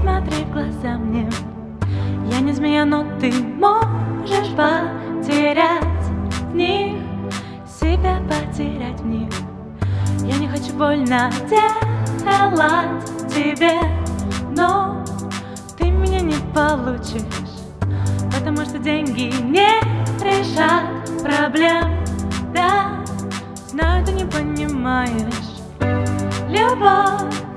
смотри в глаза мне. Я не змея, но ты можешь потерять в них, себя потерять в них. Я не хочу больно делать тебе, но ты меня не получишь, потому что деньги не решат проблем. Да, знаю, ты не понимаешь. Любовь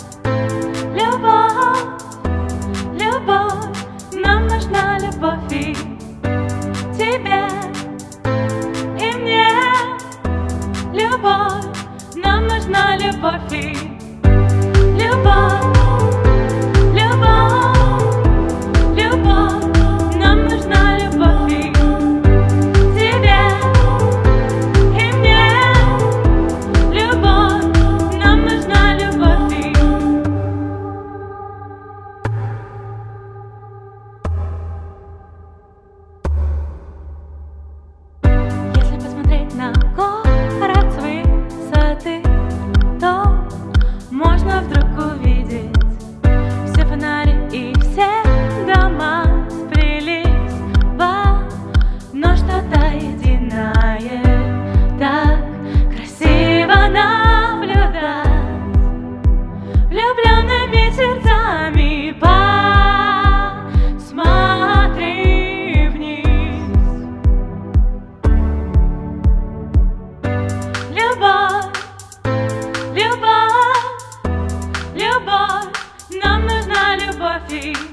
Любовь, see.